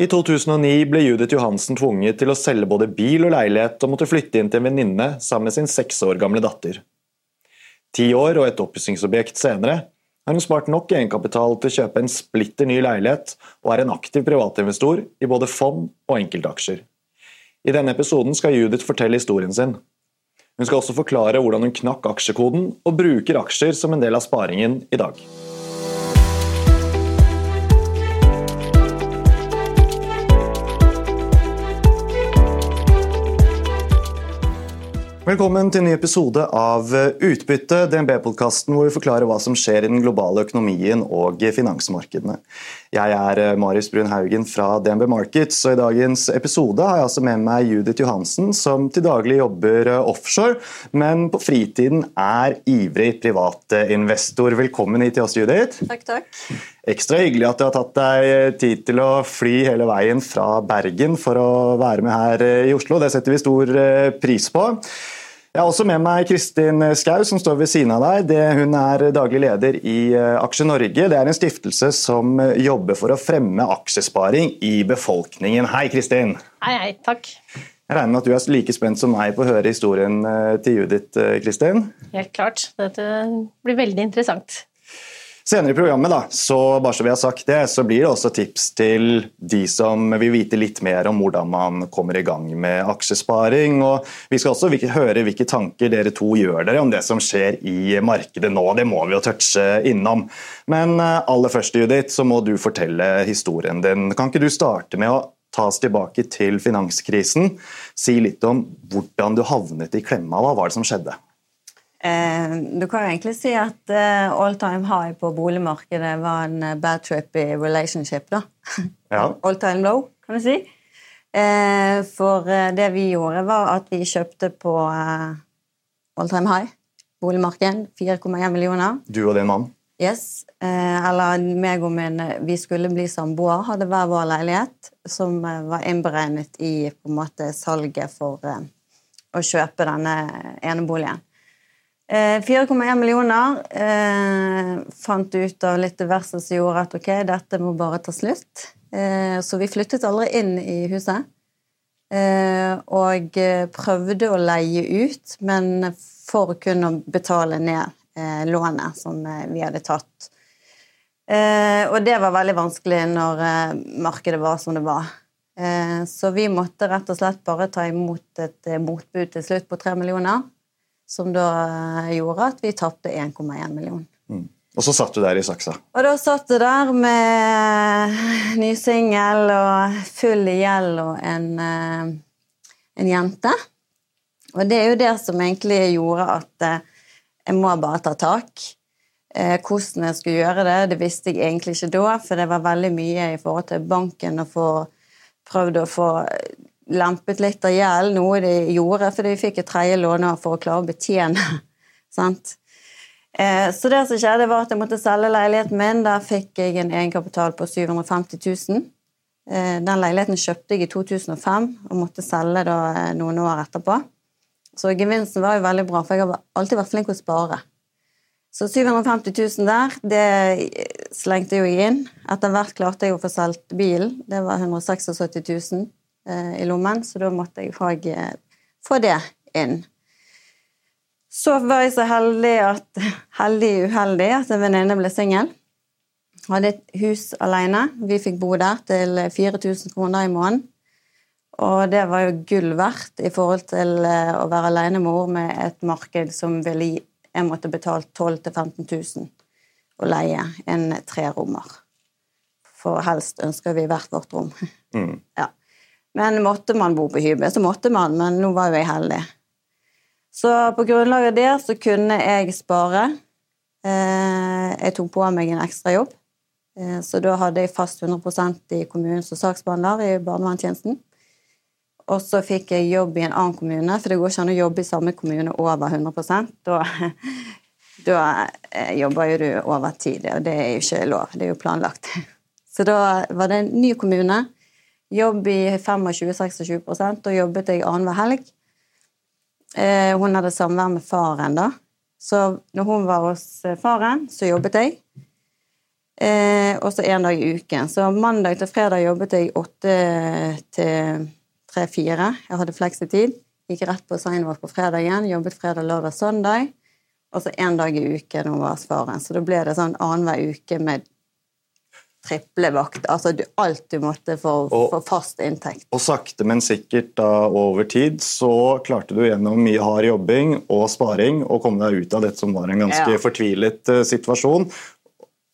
I 2009 ble Judith Johansen tvunget til å selge både bil og leilighet og måtte flytte inn til en venninne sammen med sin seks år gamle datter. Ti år og et oppussingsobjekt senere har hun spart nok egenkapital til å kjøpe en splitter ny leilighet og er en aktiv privatinvestor i både fond og enkeltaksjer. I denne episoden skal Judith fortelle historien sin. Hun skal også forklare hvordan hun knakk aksjekoden og bruker aksjer som en del av sparingen i dag. Velkommen til en ny episode av Utbytte, DNB-podkasten hvor vi forklarer hva som skjer i den globale økonomien og finansmarkedene. Jeg er eh, Marius Brun Haugen fra DNB Markets, og i dagens episode har jeg altså med meg Judith Johansen, som til daglig jobber eh, offshore, men på fritiden er ivrig privatinvestor. Velkommen hit til oss, Judith. Takk, takk. Ekstra hyggelig at du har tatt deg tid til å fly hele veien fra Bergen for å være med her eh, i Oslo. Det setter vi stor pris på. Jeg har også med meg Kristin Skau, som står ved siden av deg. Det, hun er daglig leder i eh, Aksje Norge. Det er en stiftelse som eh, jobber for å fremme aksjesparing i befolkningen. Hei, Kristin. Hei, hei. Takk. Jeg regner med at du er like spent som meg på å høre historien eh, til Judith, Kristin? Helt klart. Dette blir veldig interessant. Senere i programmet da, så bare så vi har sagt det, så blir det også tips til de som vil vite litt mer om hvordan man kommer i gang med aksjesparing. og Vi skal også høre hvilke tanker dere to gjør dere om det som skjer i markedet nå. Det må vi jo touche innom. Men eh, aller først, Judith, så må du fortelle historien din. Kan ikke du starte med å ta oss tilbake til finanskrisen? Si litt om hvordan du havnet i klemma. Hva var det som skjedde? Eh, du kan egentlig si at eh, all time high på boligmarkedet var en eh, bad trip i relationship. da. Ja. all time low, kan du si. Eh, for det vi gjorde, var at vi kjøpte på all time high Boligmarkedet. 4,1 millioner. Du og din mann? Yes. eller meg og min Vi skulle bli samboere, hadde hver vår leilighet, som var innberegnet i på en måte salget for å kjøpe denne eneboligen. 4,1 eh, millioner. Eh, fant ut av litt diverse som gjorde at ok, dette må bare ta slutt. Eh, så vi flyttet aldri inn i huset. Eh, og prøvde å leie ut, men for å kunne betale ned eh, lånet som eh, vi hadde tatt. og det var veldig vanskelig når markedet var som det var. så vi måtte rett og slett bare ta imot et motbud til slutt på tre millioner som da eh, gjorde at vi tapte 1,1 million. Mm. Og så satt du der i saksa? Og da satt du der med ny singel og full gjeld og en, eh, en, jente. Og det er jo det som egentlig gjorde at eh, jeg må bare ta tak. Hvordan jeg skulle gjøre det, det visste jeg egentlig ikke da, for det var veldig mye i forhold til banken å få prøvd å få lempet litt av gjeld, noe de gjorde fordi vi fikk et tredje låner for å klare å betjene. sant? Eh, så det som skjedde, var at jeg måtte selge leiligheten min. Der fikk jeg en egenkapital på 750 000. Eh, den leiligheten kjøpte jeg i 2005 og måtte selge da eh, noen år etterpå. Så gevinsten var jo veldig bra, for jeg har alltid vært flink til å spare. Så 750 000 der, det slengte jeg inn. Etter hvert klarte jeg å få solgt bilen. Det var 176 000. Eh, i lommen, så da måtte jeg òg eh, få det inn. Så var jeg så heldig at heldig uheldig at en venninne ble singel. Hadde et hus alene. Vi fikk bo der til 4000 kroner i måneden. Og det var jo gull verdt i forhold til eh, å være alenemor med et marked som ville gi Jeg måtte betale 12 000-15 000 å leie en trerommer. For helst ønsker vi hvert vårt rom. Mm. Ja. Men måtte man bo på hybel, så måtte man, men nå var jo jeg heldig. Så på grunnlag av det så kunne jeg spare. Eh, jeg tok på meg en ekstrajobb. jobb. så da hadde jeg fast 100% i kommunen som saksbehandler i barnevernstjenesten. Og så fikk jeg jobb i en annen kommune, for det går ikke an å jobbe i samme kommune over 100 Da, da eh, jobber jo du over tid, og det er jo ikke lov. Det er jo planlagt. Så da var det en ny kommune Jobb i 25-26 og jobbet jeg annenhver helg. Eh, hun hadde samvær med faren, da. Så når hun var hos eh, faren, så jobbet jeg. Eh, og så én dag i uken. Så mandag til fredag jobbet jeg åtte til tre-fire. Jeg hadde fleksitid. Gikk rett på signwork på fredag igjen. jobbet fredag, lørdag, søndag. Og så én dag i uken hun var hos faren. Så da ble det sånn annenhver uke med triple vakt. Altså du, alt du måtte for, Og- for fast inntekt. Og sakte, men sikkert da over tid så klarte du gjennom mye hard jobbing og sparing å komme deg ut av dette som var en ganske Ja. fortvilet uh, situasjon,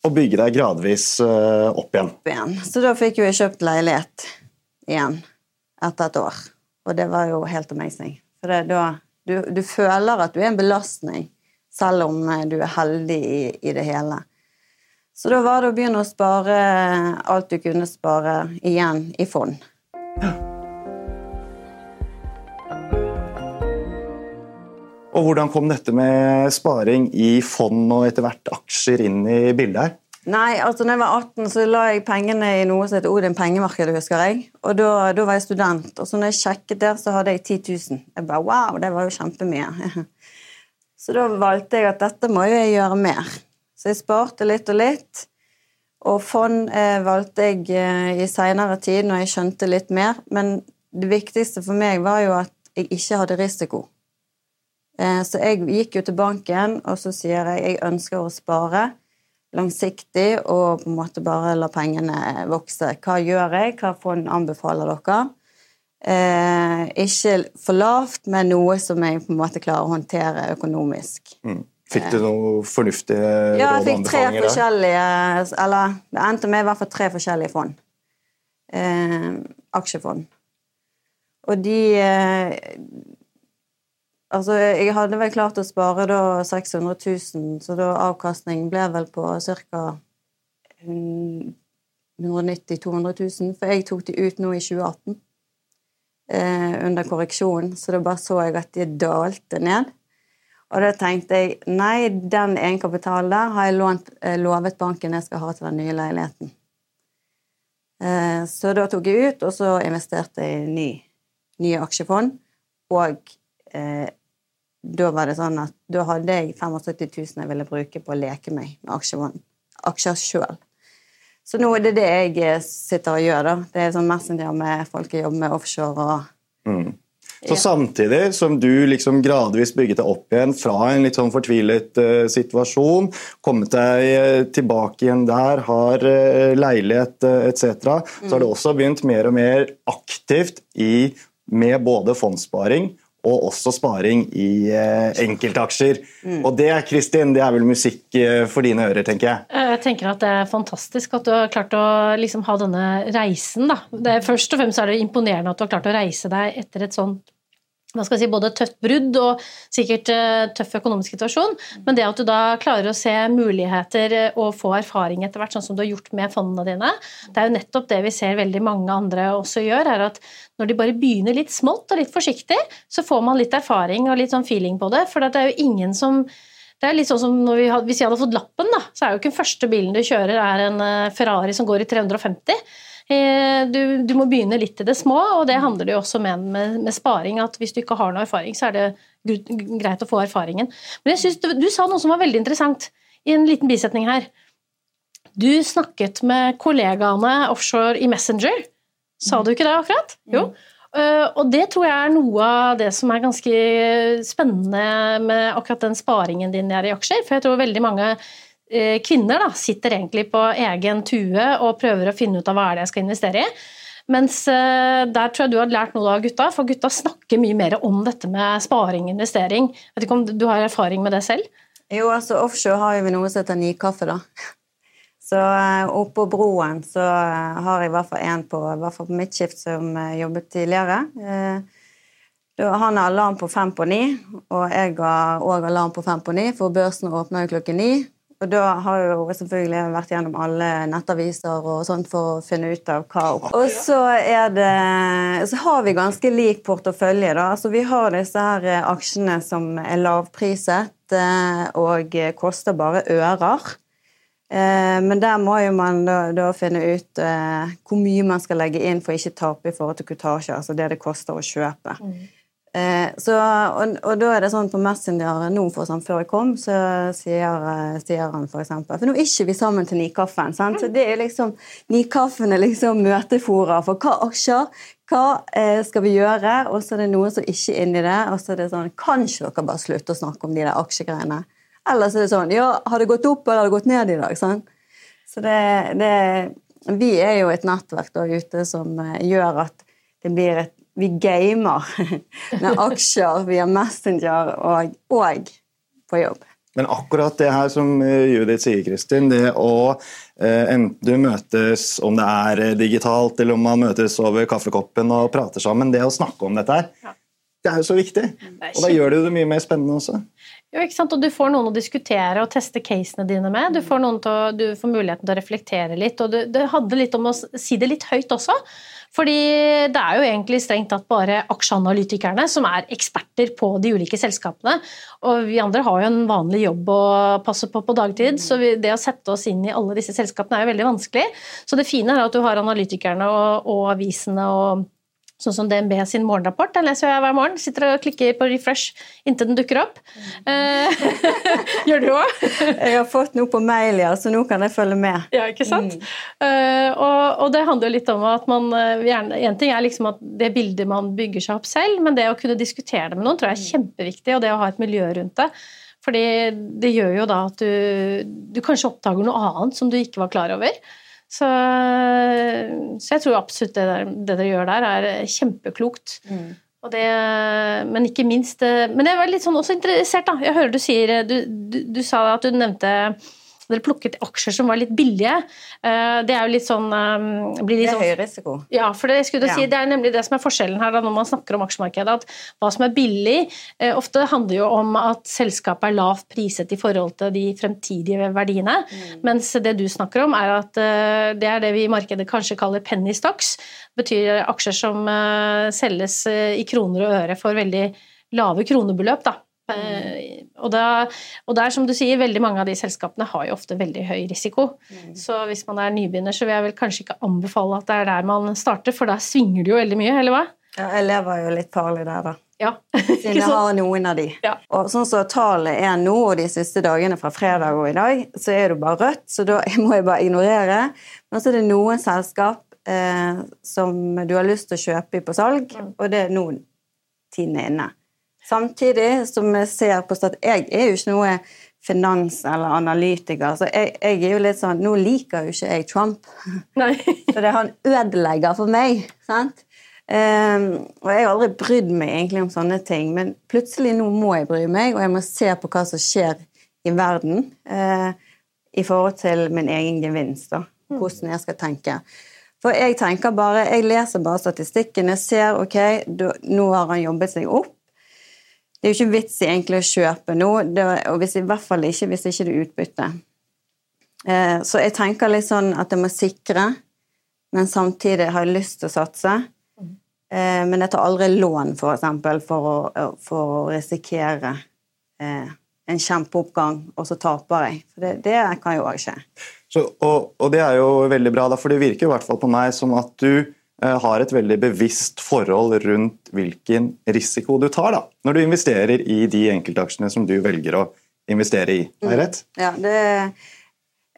og bygge deg gradvis uh, opp igjen. opp igjen. Så da fikk jo jeg kjøpt leilighet igjen etter et år. Og det var jo helt amazing. For det, da, du, du føler at du er en belastning, selv om eh, du er heldig i, i det hele. Så da var det å begynne å spare alt du kunne spare igjen i fond. Og hvordan kom dette med sparing i fond og etter hvert aksjer inn i bildet her? Nei, altså når jeg var 18, så la jeg pengene i noe som heter Odin pengemarked, husker jeg. Og da, da var jeg student. Og så når jeg sjekket der, så hadde jeg 10 000. Jeg bare wow, det var jo kjempemye. Så da valgte jeg at dette må jo jeg gjøre mer. Så jeg sparte litt og litt. Og fond eh, valgte jeg eh, i seinere tid, når jeg skjønte litt mer. Men det viktigste for meg var jo at jeg ikke hadde risiko. Eh, så jeg gikk jo til banken, og så sier jeg jeg ønsker å spare langsiktig og på en måte bare la pengene vokse. Hva gjør jeg? Hva fond anbefaler dere? Eh, ikke for lavt, men noe som jeg på en måte klarer å håndtere økonomisk. Mm. Fikk du noe fornuftige Ja, jeg fikk tre forskjellige Eller det endte med i hvert fall tre forskjellige fond. Eh, aksjefond. Og de eh, Altså, jeg hadde vel klart å spare da 600 000, så da avkastning ble vel på ca. 190 000-200 000, for jeg tok de ut nå i 2018 eh, under korreksjonen, så da bare så jeg at de dalte ned. Og da tenkte jeg nei, den egenkapitalen der har jeg lånt, eh, lovet banken jeg skal ha til den nye leiligheten. Eh, så da tok jeg ut, og så investerte jeg i ny, nye aksjefond. Og eh, da var det sånn at da hadde jeg 75 000 jeg ville bruke på å leke meg med aksjefond, aksjer sjøl. Så nå er det det jeg eh, sitter og gjør, da. Det er sånn Messenger med folk jeg jobber med offshore og Mm. Så samtidig som du liksom gradvis bygget deg opp igjen fra en litt sånn fortvilet uh, situasjon, kommet deg eh, tilbake igjen der, har uh, leilighet uh, etc., så har du også begynt mer og mer aktivt i, med både fondssparing og også sparing i eh, enkeltaksjer. Og det Kristin, det er vel musikk eh, for dine ører, tenker jeg. Jeg tenker at det er fantastisk at du har klart å liksom ha denne reisen. Da. Det er, først og fremst er det imponerende at du har klart å reise deg etter et sånt hva skal jeg si, både tøft brudd og sikkert eh, tøff økonomisk situasjon. Men det at du da klarer å se muligheter eh, og få erfaring etter hvert, sånn som du har gjort med fondene dine, det er jo nettopp det vi ser veldig mange andre også gjør, er at når de bare begynner litt smått og litt forsiktig, så får man litt erfaring og litt sånn feeling på det. For det er jo ingen som det er litt sånn som vi hadde, Hvis jeg hadde fått lappen, da, så er jo ikke den første bilen du kjører, er en eh, Ferrari som går i 350. Eh, Du, du, må begynne litt i det små, og det handler det jo også med, med, med sparing. at Hvis du ikke har noe erfaring, så er det greit å få erfaringen. Men jeg synes du, du sa noe som var veldig interessant i en liten bisetning her. Du snakket med kollegaene offshore i Messenger. Sa du ikke det akkurat? Jo. Eh, og det tror jeg er noe av det som er ganske spennende med akkurat den sparingen din der i aksjer. For jeg tror veldig mange kvinner da, sitter egentlig på egen tue og prøver å finne ut av hva er det jeg skal investere i. Mens eh, der tror jeg du har lært noe av gutta, for gutta snakker mye mer om dette med sparing og investering. Vet ikke om du har erfaring med det selv? Jo, altså offshore har vi noe som heter nikaffe, da. Så eh, oppå broen så eh, har jeg i hvert fall en på, på mitt skift som eh, jobbet tidligere. Eh, han har alarm på fem på ni, og jeg har òg alarm på fem på ni, for børsen åpner jo klokken ni. Og da har jo selvfølgelig vært gjennom alle nettaviser og sånt for å finne ut av hva Og så det Så har vi ganske lik portefølje, da. Altså vi har disse her eh, aksjene som er lavpriset eh, og koster bare ører. Eh, Men der må jo man da, da finne ut hvor mye man skal legge inn for å ikke tape i forhold til kutasje, altså det det koster å kjøpe. Eh, så, og, og, da er det sånn på Messenger nå, for sånn, før jeg kom, så sier, eh, sier han for eksempel For nå er ikke vi sammen til Nikaffen. sant? Så det er liksom Nikaffen er liksom møtefora for hva aksjer, hva eh, skal vi gjøre? Og så er det noen som ikke er inni det. Og så er det sånn Kanskje dere bare slutter å snakke om de der aksjegreiene? Eller så er det sånn Ja, har det gått opp, eller har det gått ned i dag? sant? Så det, det Vi er jo et nettverk der ute som eh, gjør at det blir et vi gamer med aksjer via Messenger og, og på jobb. Men akkurat det her som eh, Judith sier, Kristin, det å eh, enten du møtes om det er eh, digitalt eller om man møtes over kaffekoppen og prater sammen, det å snakke om dette her, ja. det er jo så viktig. Og da gjør det det mye mer spennende også. Jo, ikke sant? Og du får noen å diskutere og teste casene dine med. Du får, å, du får muligheten til å reflektere litt. Og det, det handler litt om å si det litt høyt også. Fordi det er jo egentlig strengt tatt bare aksjeanalytikerne som er eksperter på de ulike selskapene. Og vi andre har jo en vanlig jobb å passe på på dagtid, så det å sette oss inn i alle disse selskapene er jo veldig vanskelig. Så det fine er at du har analytikerne og, og avisene og Sånn som DNB sin morgenrapport. Den leser jeg hver morgen. Sitter og klikker på refresh inntil den dukker opp. Mm. Gjør du òg? jeg har fått noe på mail, ja, så nå kan jeg følge med. Ja, ikke sant? Mm. Uh, og, og, det handler jo litt om at man eh, gjerne, En ting er liksom at det bildet man bygger seg opp selv, men det å kunne diskutere det med noen tror jeg er kjempeviktig, og det å ha et miljø rundt det. Fordi det gjør jo da at du, du kanskje oppdager noe annet som du ikke var klar over. Så, så, jeg tror absolutt det, der, det, dere gjør der, er kjempeklokt. Mm. Det, men ikke minst Men jeg var litt sånn også interessert, da. Jeg hører du sier Du, du, du sa at du nevnte dere plukket aksjer som var litt billige. Eh, det er jo litt sånn eh, Det er sånn, høy risiko. Ja, for det, ja. si, det er nemlig det som er forskjellen her da, når man snakker om aksjemarkedet. At hva som er billig, eh, ofte handler jo om at selskapet er lavt priset i forhold til de fremtidige verdiene. Mm. Mens det du snakker om, er at det er det vi i markedet kanskje kaller penny stocks. Det betyr aksjer som selges i kroner og øre for veldig lave kronebeløp. da. Mm. Og, da, og der, som du sier, veldig mange av de selskapene har jo ofte veldig høy risiko. Mm. Så hvis man er nybegynner, så vil jeg vel kanskje ikke anbefale at det er der man starter, for da svinger det jo veldig mye, eller hva? Ja, jeg lever jo litt farlig der, da. Ja. Siden jeg har noen av de. Ja. Og sånn som tallet er nå, og de siste dagene fra fredag og i dag, så er det bare rødt, så da må jeg bare ignorere. Men så er det noen selskap eh, som du har lyst til å kjøpe på salg, mm. og det er nå tiden er inne. Samtidig som vi ser på at Jeg er jo ikke noe finans- eller analytiker, så jeg, jeg, er jo litt sånn Nå liker jo ikke jeg Trump, Nei. så det er han ødelegger for meg. sant? Um, og jeg har aldri brydd meg egentlig om sånne ting, men plutselig nå må jeg bry meg, og jeg må se på hva som skjer i verden uh, i forhold til min egen gevinst. da, mm. Hvordan jeg skal tenke. For jeg tenker bare, jeg leser bare statistikken. Jeg ser ok, nå har han jobbet seg opp. Det er jo ikke vits i egentlig å kjøpe noe, og hvis, i hvert fall ikke hvis ikke det er utbytte. Eh, så jeg tenker litt sånn at jeg må sikre, men samtidig har jeg lyst til å satse. Eh, men jeg tar aldri lån, for eksempel, for å, for å risikere eh, en kjempeoppgang, og så taper jeg. For det, det kan jo òg skje. Så, og, og, det er jo veldig bra, for det virker i hvert fall på meg som at du Eh, har et veldig bevisst forhold rundt hvilken risiko du tar da, når du investerer i de enkeltaksjene som du velger å investere i. Er jeg rett? Mm. Ja, det,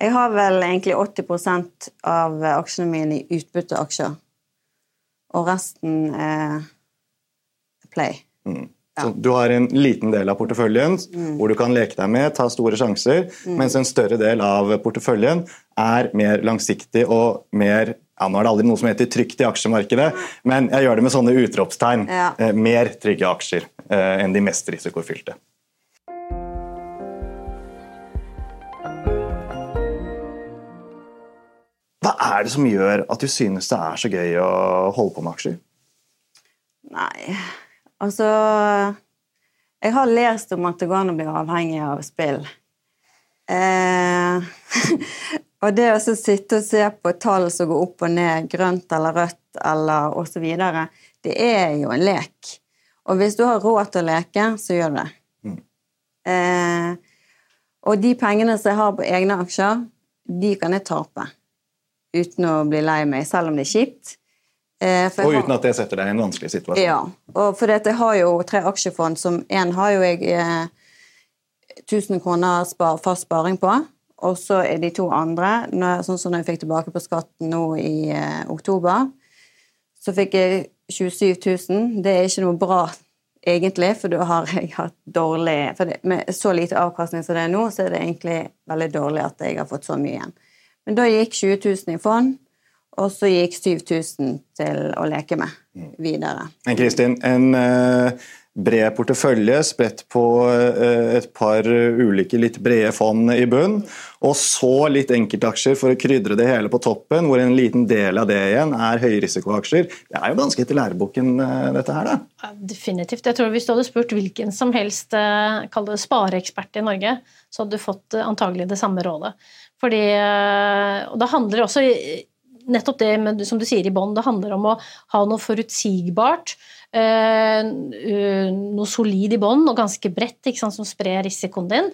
jeg har vel egentlig 80 av aksjene mine i utbytteaksjer. Og resten er play. Mm. Ja. du har en liten del av porteføljen mm. hvor du kan leke deg med, ta store sjanser, mm. mens en større del av porteføljen er mer langsiktig og mer ja, Nå er det aldri noe som heter trygt i aksjemarkedet, men jeg gjør det med sånne utropstegn. Ja. Eh, mer trygge aksjer eh, enn de mest risikofylte. Hva er det som gjør at du synes det er så gøy å holde på med aksjer? Nei, altså Jeg har lest om at det går an å bli avhengig av spill. Eh, Og det å sitte og se på tall som går opp og ned, grønt eller rødt eller osv., det er jo en lek. Og hvis du har råd til å leke, så gjør du det. Mm. Eh, og de pengene som jeg har på egne aksjer, de kan jeg tape uten å bli lei meg, selv om det er kjipt. Eh, Og jeg uten at det setter deg i en vanskelig situasjon. Ja, og for dette har jo tre aksjefond som en har jo jeg eh, 1000 kroner spar, fast sparing på, og så er de to andre, når, sånn som når jeg fikk tilbake på skatten nå i eh, oktober, så fikk jeg 27 000. Det er ikke noe bra egentlig, for da har jeg hatt dårlig for det, Med så lite avkastning som det er nå, så er det egentlig veldig dårlig at jeg har fått så mye igjen. Men da gikk 20 000 i fond, og så gikk 7000 til å leke med videre. Men Kristin, en eh, bred portefølje spredt på eh, et par ulike litt brede fond i bunn, og så litt enkeltaksjer for å krydre det hele på toppen, hvor en liten del av det igjen er høyrisikoaksjer. Det er jo ganske etter læreboken, eh, dette her, da. Definitivt. Jeg tror Hvis du hadde spurt hvilken som helst eh, det spareekspert i Norge, så hadde du fått antagelig det samme rådet. Fordi, og det handler også nettopp det som du sier i bånn, det handler om å ha noe forutsigbart. Eh, uh, noe solid i bånn og ganske bredt sant, som sprer risikoen din.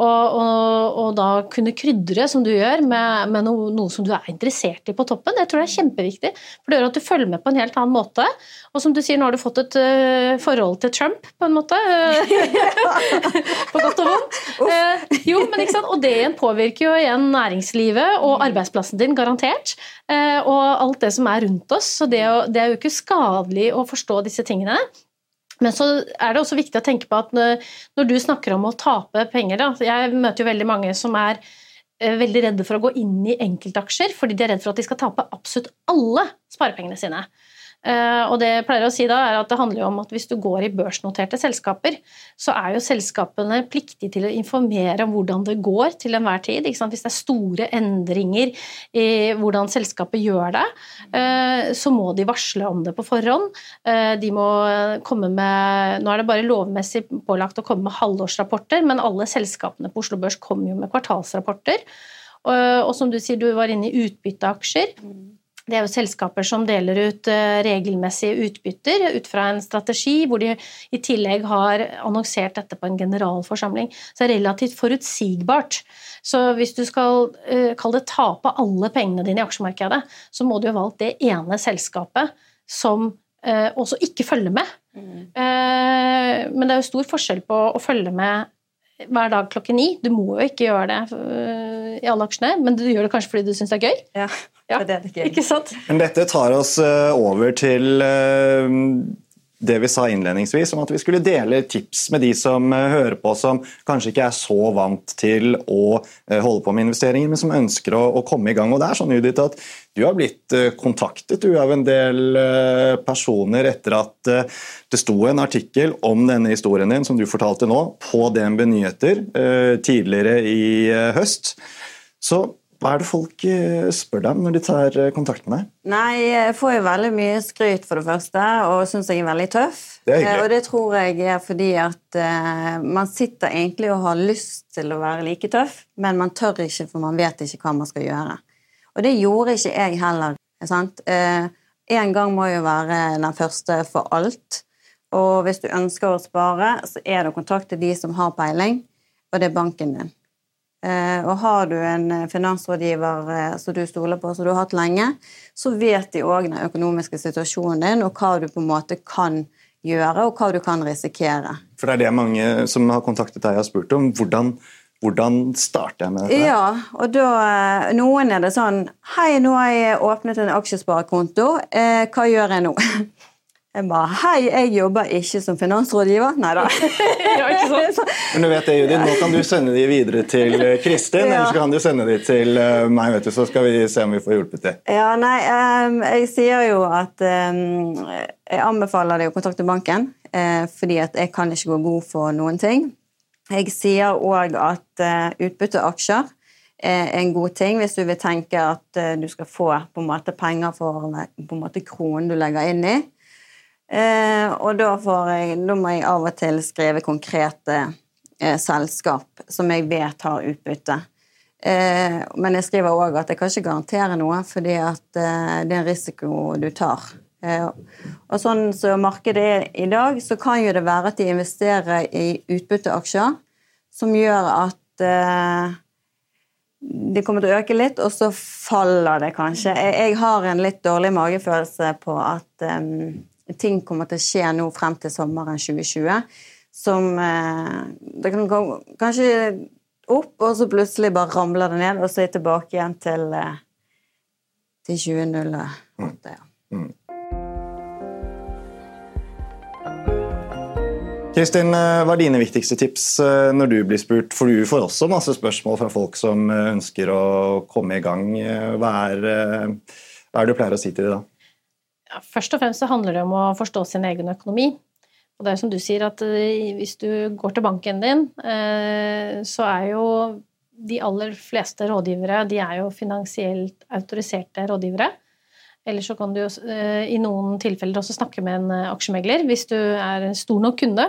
Og, og, og da kunne krydre, som du gjør, med, med noe, noe som du er interessert i på toppen. Jeg tror det er kjempeviktig, for det gjør at du følger med på en helt annen måte. Og som du sier, nå har du fått et uh, forhold til Trump, på en måte. på godt og vondt. Uh, jo, men ikke sant? Og det igjen påvirker jo igjen næringslivet og arbeidsplassen din, garantert. Uh, og alt det som er rundt oss. Så det, det er jo ikke skadelig å forstå disse tingene. Men så er det også viktig å tenke på at når du snakker om å tape penger da, Jeg møter jo veldig mange som er eh, veldig redde for å gå inn i enkeltaksjer fordi de er redde for at de skal tape absolutt alle sparepengene sine. Eh, og det jeg pleier å si da er at det handler jo om at Hvis du går i børsnoterte selskaper, så er jo selskapene pliktige til å informere om hvordan det går til enhver tid. Hvis det er store endringer i hvordan selskapet gjør det, eh, så må de varsle om det på forhånd. Eh, De må komme med Nå er det bare lovmessig pålagt å komme med halvårsrapporter, men alle selskapene på Oslo Børs kommer jo med kvartalsrapporter. Og, som du sier, du var inne i utbytteaksjer. Det er jo selskaper som deler ut eh, regelmessige utbytter ut fra en strategi, hvor de i tillegg har annonsert dette på en generalforsamling. Så det er relativt forutsigbart. Så hvis du skal eh, kalle det tape alle pengene dine i aksjemarkedet, så må du jo ha valgt det ene selskapet som eh, også ikke følger med. Mm. men det er jo stor forskjell på å følge med hver dag klokken ni. Du må jo ikke gjøre det i alle aksjene, men du gjør det kanskje fordi du syns det er gøy. Ja, det er det gøy. Ikke sant? Men dette tar oss eh, over til eh, det vi sa innledningsvis, om at vi skulle dele tips med de som eh, hører på, som kanskje ikke er så vant til å eh, holde på med investeringer, men som ønsker å, komme i gang. Og det er sånn, Judith, at du har blitt eh, kontaktet du, av en del personer etter at det sto en artikkel om denne historien din, som du fortalte nå, på DNB Nyheter tidligere i høst. Så hva er det folk eh, spør deg om når de tar eh, kontakt med deg? Nei, jeg får jo veldig mye skryt for det første, og syns jeg er veldig tøff. Det er. Eh, Og det tror jeg er fordi at uh, man sitter egentlig og har lyst til å være like tøff, men man tør ikke, for man vet ikke hva man skal gjøre. Og det gjorde ikke jeg heller. sant? Uh, en gang må jo være den første for alt. Og hvis du ønsker å spare, så er det å kontakte de som har peiling, og det er banken din. Eh, og har du en eh, finansrådgiver eh, som du stoler på, som du har hatt lenge, så vet de òg den økonomiske situasjonen din, og hva du på en måte kan gjøre, og hva du kan risikere. For det er det mange som har kontaktet deg har spurt om. Hvordan, hvordan starter jeg med dette? Ja, og da Noen er det sånn Hei, nå har jeg åpnet en aksjesparekonto. Hva gjør jeg nå? Jeg bare Hei, jeg jobber ikke som finansrådgiver. Nei da. Ja. Men du vet det, Judith, nå kan du sende de videre til eh, Kristin, Ja. eller så kan du sende de til eh, meg, vet du, så skal vi se om vi får hjulpet til. Ja, nei, ehm, jeg sier jo at ehm, Jeg anbefaler deg å kontakte banken, eh, fordi at jeg kan ikke gå god for noen ting. Jeg sier òg at eh, utbytteaksjer er en god ting hvis du vil tenke at du skal få på en måte penger for på en måte kronen du legger inn i. Eh, og da, jeg, da må jeg av og til skrive konkrete eh, selskap som jeg vet har utbytte. Eh, men jeg skriver òg at jeg kan ikke garantere noe, fordi at eh, det er en risiko du tar. Eh, og sånn som markedet er i dag, så kan jo det være at de investerer i utbytteaksjer, som gjør at eh, de kommer til å øke litt, og så faller det kanskje. Jeg, jeg har en litt dårlig magefølelse på at um, ting kommer til å skje nå frem til sommeren 2020. Som uh, Det kan gå kanskje opp, og så plutselig bare ramler det ned, og så er jeg tilbake igjen til, uh, til 2008. Ja. Mm. Kristin, eh, hva er dine viktigste tips eh, når du blir spurt? For du får også masse spørsmål fra folk som eh, ønsker å komme i gang. Hva er, hva er det du pleier å si til dem da? Ja, først og fremst så handler det om å forstå sin egen økonomi. Og det er som du sier, at hvis du går til banken din, så er jo de aller fleste rådgivere de er jo finansielt autoriserte rådgivere. Eller så kan du i noen tilfeller også snakke med en aksjemegler hvis du er en stor nok kunde.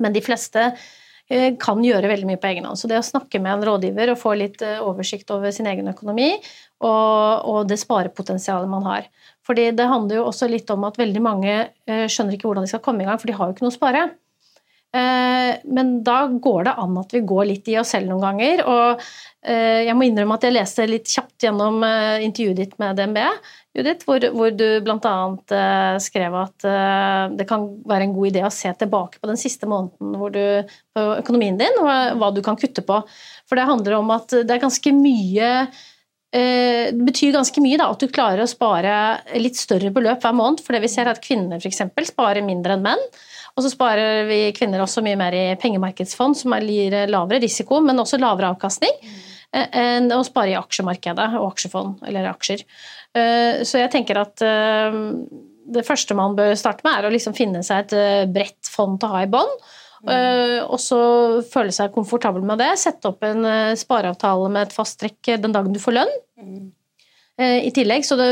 Men de fleste eh, kan gjøre veldig mye på egen hånd. Så det å snakke med en rådgiver og få litt eh, oversikt over sin egen økonomi og, og det sparepotensialet man har. Fordi det handler jo også litt om at veldig mange eh, skjønner ikke hvordan de skal komme i gang, for de har jo ikke noe å spare. Men da går det an at vi går litt i oss selv noen ganger. Og jeg må innrømme at jeg leste litt kjapt gjennom intervjuet ditt med DNB. Judith, hvor, hvor du bl.a. Skrev at det kan være en god idé å se tilbake på den siste måneden du, på økonomien din, og hva du kan kutte på. For det handler om at det er ganske mye det betyr ganske mye da, at du klarer å spare litt større beløp hver måned. For det vi ser er at kvinner f.eks. sparer mindre enn menn. Og så sparer vi kvinner også mye mer i pengemarkedsfond, som gir lavere risiko, men også lavere avkastning enn å spare i aksjemarkedet og aksjefond eller aksjer. Eh, så jeg tenker at eh, det første man bør starte med, er å liksom finne seg et eh, bredt fond til å ha i bånn. Mm. Og så føle seg komfortabel med det. Sette opp en spareavtale med et fast trekk den dagen du får lønn. Mm. I tillegg, så, det,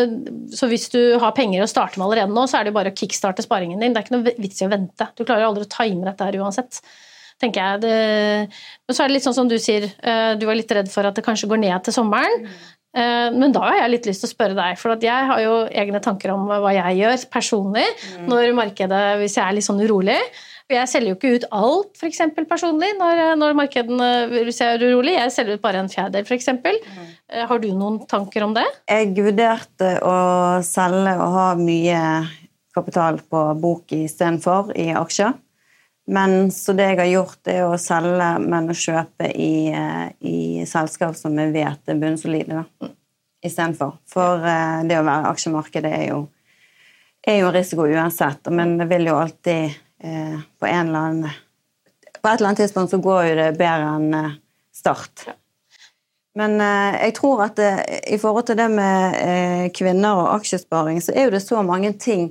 så, hvis du har penger å starte med allerede nå, så er det bare å kickstarte sparingen din. Det er ikke noe vits i å vente. Du klarer aldri å time dette her uansett. tenker jeg. Det, men så er det litt sånn som du sier, du var litt redd for at det kanskje går ned til sommeren. Mm. Eh, men da har jeg litt lyst til å spørre deg, for jeg har jo egne tanker om hva jeg gjør personlig når markedet, hvis jeg er litt sånn urolig. Jeg selger jo ikke ut alt eksempel, personlig når, når markedene ser er urolig. Jeg selger ut bare en fjerdedel f.eks. Mm. Eh, har du noen tanker om det? Jeg vurderte å selge og ha mye kapital på bok istedenfor i aksjer. Men så det jeg har gjort, er å selge, men å kjøpe i, eh, i selskap som jeg vet er bunnsolide, da. Istedenfor. For uh, det å være aksjemarkedet er jo, er jo risiko uansett. Men det vil jo alltid uh, på annen På et eller annet tidspunkt så går jo det bedre enn uh, start. Men jeg tror at det, i forhold til det med kvinner og aksjesparing, så er jo det så mange ting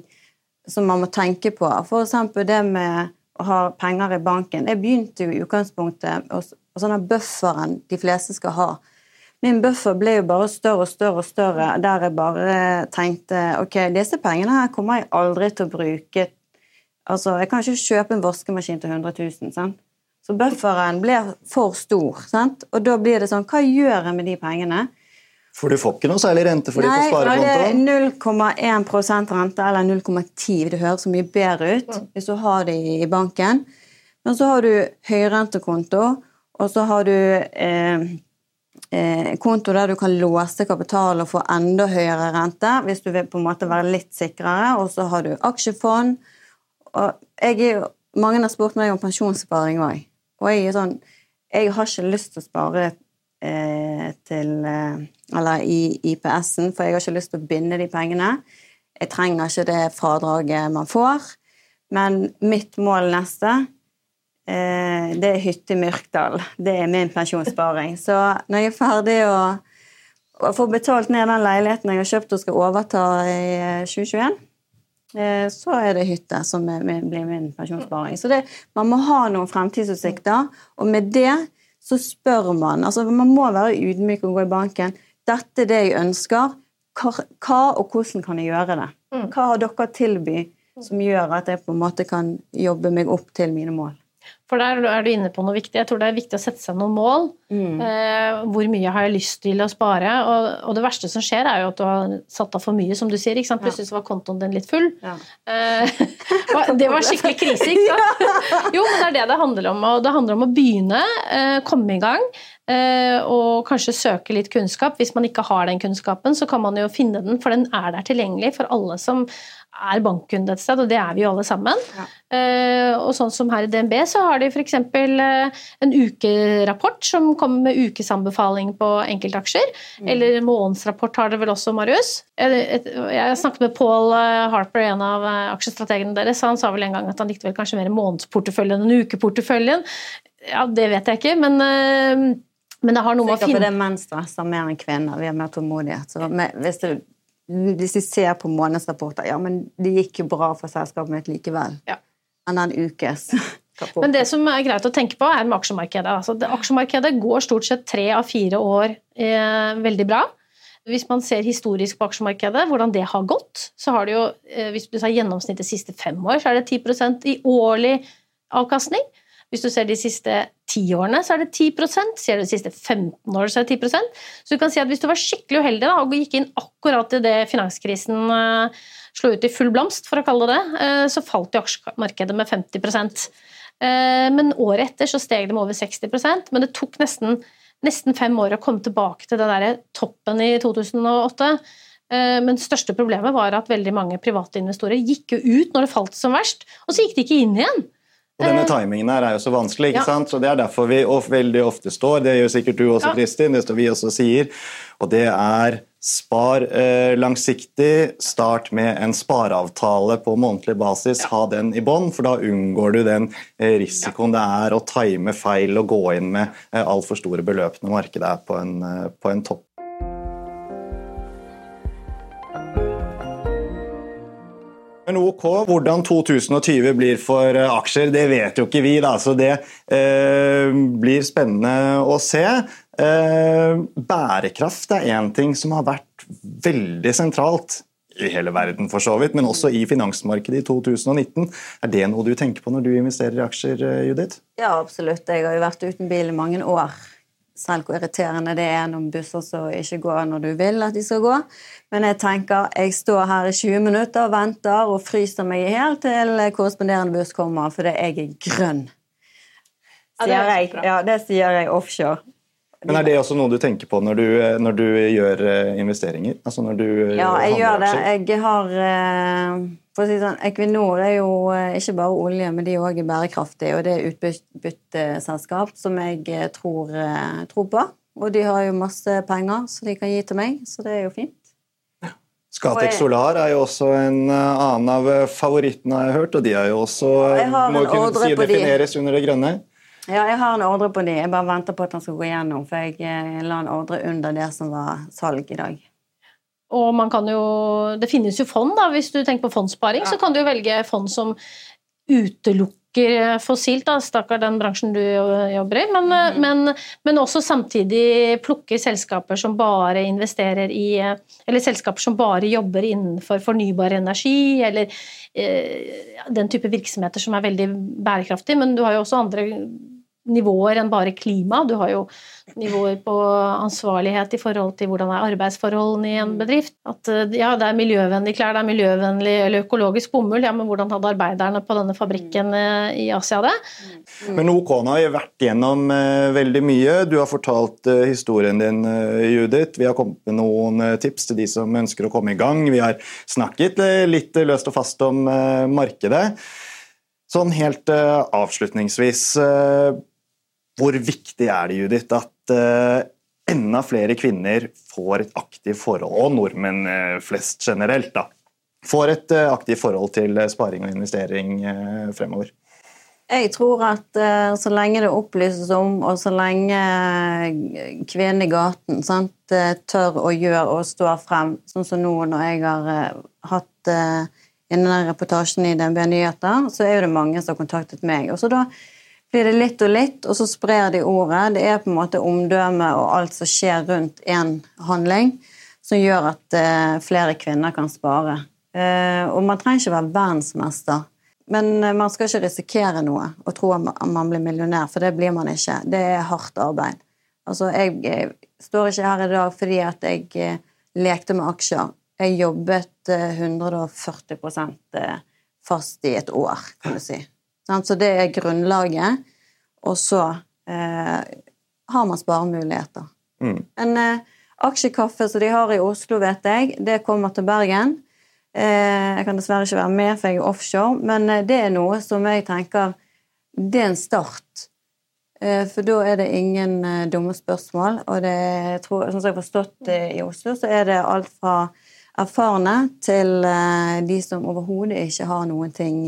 som man må tenke på. Eksempel det med å ha penger i banken. Jeg begynte jo i utgangspunktet og sånn bufferen de fleste skal ha. Min buffer ble jo bare større og større og større, der jeg bare tenkte ok, disse pengene her kommer jeg aldri til å bruke. Altså, Jeg kan ikke kjøpe en vaskemaskin til 100 000. Sant? Så bufferen blir for stor. Sant? Og da blir det sånn Hva gjør jeg med de pengene? For du får ikke noe særlig rente for de på sparekontoen? Nei, 0,1% rente eller 0,10. Det høres så mye bedre ut hvis du har det i banken. Men så har du høyrentekonto, og så har du eh, eh, konto der du kan låse kapital og få enda høyere rente hvis du vil på en måte være litt sikrere. Og så har du aksjefond. Og jeg, mange har spurt meg om pensjonssparing òg. Og jeg er sånn Jeg har ikke lyst til å spare eh, til eh, Eller i IPS-en, for jeg har ikke lyst til å binde de pengene. Jeg trenger ikke det fradraget man får. Men mitt mål neste, eh, det er hytte i Myrkdal. Det er min pensjonssparing. Så når jeg er ferdig å, å få betalt ned den leiligheten jeg har kjøpt og skal overta i 2021, så er det hytte som blir min pensjonssparing. Så det, man må ha noen fremtidsutsikter, og med det så spør man. Altså, man må være ydmyk og gå i banken. 'Dette er det jeg ønsker. Hva og hvordan kan jeg gjøre det?' Mm. Hva har dere å tilby som gjør at jeg på en måte kan jobbe meg opp til mine mål? For der er du inne på noe viktig. Jeg tror det er viktig å sette seg noen mål. Mm. Eh, hvor mye har jeg lyst til å spare? Og, og, det verste som skjer, er jo at du har satt av for mye, som du sier. Plutselig så var kontoen din litt full. Ja. Eh, det var skikkelig krise, ikke sant? jo, men det er det det handler om. Og det handler om å begynne, eh, komme i gang. Eh, og kanskje søke litt kunnskap. Hvis man ikke har den kunnskapen, så kan man jo finne den, for den er der tilgjengelig for alle som er bankkunde et sted, og det er vi jo alle sammen. Ja. Uh, og sånn som her i DNB, så har de f.eks. Uh, en ukerapport som kommer med ukesanbefaling på enkeltaksjer. Mm. Eller månedsrapport har det vel også, Marius. Jeg, snakket med Paul eh, Harper, en av aksjestrategene deres. Han sa vel en gang at han likte vel kanskje mer månedsporteføljen enn ukeporteføljen. Ja, det vet jeg ikke, men men det har noe med å finne Det er menn stresser mer enn kvinner. Vi har mer tålmodighet. Så hvis du hvis vi ser på månedsrapporter, ja, men det gikk jo bra for selskapet mitt likevel. Ja. Enn en ukes. Men det som er greit å tenke på, er med aksjemarkedet. Altså, det, aksjemarkedet går stort sett tre av fire år eh, veldig bra. Hvis man ser historisk på aksjemarkedet, hvordan det har gått, så har det jo, eh, hvis du tar gjennomsnittet de siste fem år, så er det 10% i årlig avkastning. Hvis du ser de siste ti årene, så er det 10 Ser du de siste 15 årene, så er det 10% Så du kan si at hvis du var skikkelig uheldig da, og gikk inn akkurat i det finanskrisen uh, slo ut i full blomst, for å kalle det det, uh, så falt jo aksjemarkedet med 50 uh, eh, Men året etter så steg det med over 60% men det tok nesten, nesten fem år å komme tilbake til den der toppen i 2008. Men største problemet var at veldig mange private investorer gikk jo ut når det falt som verst, og så gikk de ikke inn igjen. Og denne eh, timingen her er jo så vanskelig, ikke ja. sant? så det er derfor vi veldig ofte står, det gjør sikkert du også, ja. Kristin, det står vi også sier, og det er spar eh, langsiktig, start med en spareavtale på månedlig basis, ja. ha den i bånn, for da unngår du den eh, risikoen det er å time feil og gå inn med eh, altfor store beløp når markedet er på en, eh, på en topp. Men ok, Hvordan 2020 blir for eh, aksjer, det vet jo ikke vi. da, så Det eh, blir spennende å se. Eh, bærekraft er én ting som har vært veldig sentralt i hele verden, for så vidt, men også i finansmarkedet i 2019. Er det noe du tenker på når du investerer i aksjer, eh, Judith? Ja, absolutt. Jeg har jo vært uten bil i mange år selv hvor irriterende det er når busser som ikke går når du vil at de skal gå. Men jeg tenker, jeg står her i 20 minutter og venter og fryser meg helt til korresponderende buss kommer, fordi jeg er grønn. Sier jeg. Ja, det sier jeg offshore. Men Er det også noe du tenker på når du, når du gjør eh, investeringer? Altså når du ja, jeg gjør det. Jeg har eh, for å si sånn, Equinor er jo eh, ikke bare olje, men de er òg bærekraftige. Og det er utbytteselskap som jeg tror, tror, på. Og de har jo masse penger som de kan gi til meg, så det er jo fint. Scatec Solar er jo også en annen av favorittene jeg har hørt, og de er jo også må kunne si defineres under det grønne. Ja, jeg har en ordre på de. Jeg bare venter på at han skal gå igjennom, for jeg eh, la en ordre under det som var salg i dag. Og man kan jo Det finnes jo fond, da. Hvis du tenker på fondssparing, ja. så kan du jo velge fond som utelukker fossilt, da, stakkar den bransjen du jobber i, men, mm. men, men, også samtidig plukker selskaper som bare investerer i Eller selskaper som bare jobber innenfor fornybar energi, eller eh, den type virksomheter som er veldig bærekraftig, men du har jo også andre nivåer enn bare klima. Du har jo nivåer på ansvarlighet i forhold til hvordan er arbeidsforholdene i en bedrift. At eh, ja, det er miljøvennlige klær, det er miljøvennlig eller økologisk bomull. Ja, men hvordan hadde arbeiderne på denne fabrikken eh, i Asia det? Men OK, nå har vi vært gjennom uh, veldig mye. Du har fortalt historien din, Judith. Vi har kommet med noen tips til de som ønsker å komme i gang. Vi har snakket litt løst og fast om markedet. Sånn helt avslutningsvis hvor viktig er det, Judith, at uh, enda flere kvinner får et aktivt forhold, og nordmenn uh, flest generelt, da, får et uh, aktivt forhold til sparing og investering fremover? Jeg tror at så lenge det opplyses om, og så lenge kvinnen i gaten sant, tør å gjøre og stå frem, sånn som nå når jeg har hatt innen reportasjen i DNB Nyheter, så er det mange som har kontaktet meg. Og så da blir det litt og litt, og så sprer de ordet. Det er på en måte omdømmet og alt som skjer rundt én handling, som gjør at uh, flere kvinner kan spare. Uh, og man trenger ikke være verdensmester, men uh, man skal ikke risikere noe og tro at man blir millionær, for det blir man ikke. Det er hardt arbeid. Altså, jeg står ikke her i dag fordi at jeg lekte med aksjer. Jeg jobbet 140% fast i et år, kan du si. Så det er grunnlaget. Og så eh, har man sparemuligheter. Mm. En eh, aksjekaffe som de har i Oslo, vet jeg, det kommer til Bergen. Eh, jeg kan dessverre ikke være med, for jeg er offshore, men eh, det er noe som jeg tenker Det er en start. Eh, for da er det ingen eh, dumme spørsmål. Og det, jeg tror, sånn som jeg har forstått det i Oslo, så er det alt fra erfarne til de som overhodet ikke har noen ting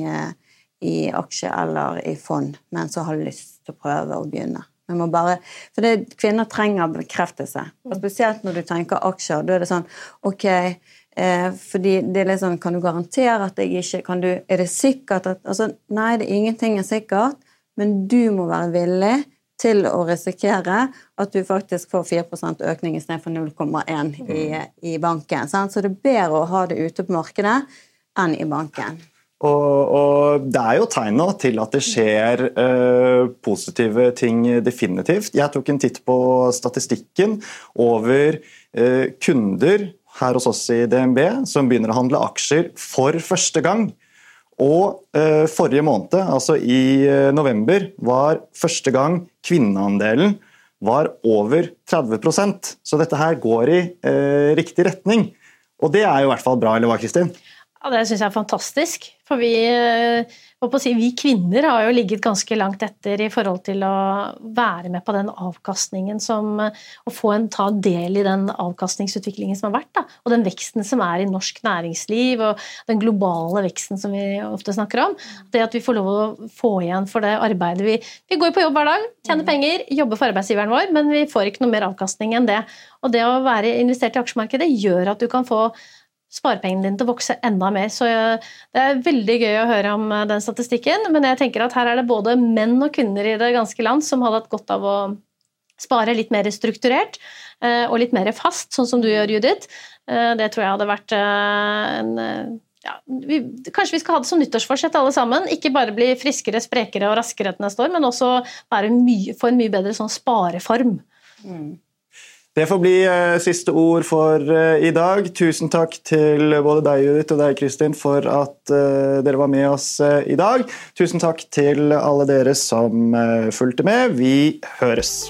i aksje eller i fond, men som har lyst til å prøve å begynne. Bare, for det, Kvinner trenger bekreftelse. Og Spesielt når du tenker aksjer. Da er det sånn Ok, eh, fordi det er litt sånn Kan du garantere at jeg ikke kan du, Er det sikkert at altså, Nei, det er ingenting er sikkert, men du må være villig til å risikere at du faktisk får 4% økning istedenfor 0,1 i, i banken. Sant? Så det er bedre å ha det ute på markedet enn i banken. Og, og, det er jo tegn til at det skjer eh, positive ting definitivt. Jeg tok en titt på statistikken over eh, kunder her hos oss i DNB som begynner å handle aksjer for første gang. Og eh, forrige måned, altså i november, var første gang kvinneandelen var over 30% Så dette her går i riktig retning. Og det er jo i hvert fall bra, eller hva, Kristin? Ja, Det syns jeg er fantastisk. For vi, si, vi, kvinner har jo ligget ganske langt etter i forhold til å være med på den avkastningen som Å få en ta del i den avkastningsutviklingen som har vært. Da. Og den veksten som er i norsk næringsliv, og den globale veksten som vi ofte snakker om. Det at vi får lov å få igjen for det arbeidet vi Vi går på jobb hver dag, tjener penger, jobber for arbeidsgiveren vår, men vi får ikke noe mer avkastning enn det. Og det å være investert i aksjemarkedet gjør at du kan få sparepengene dine til å vokse enda mer. Så det er veldig gøy å høre om eh, den statistikken. Men jeg tenker at her er det både menn og kvinner i det ganske land som hadde hatt godt av å spare litt mer strukturert eh, og litt mer fast, sånn som du gjør, Judith. Eh, det tror jeg hadde vært en ja, vi, kanskje vi skal ha det som nyttårsforsett alle sammen. Ikke bare bli friskere, sprekere og raskere til neste år, men også mye, få en mye bedre sånn spareform. Mm. Det får bli uh, siste ord for uh, i dag. Tusen takk til både deg Judith og deg Kristin for at uh, dere var med oss i dag. Tusen takk til alle dere som fulgte med. Vi høres.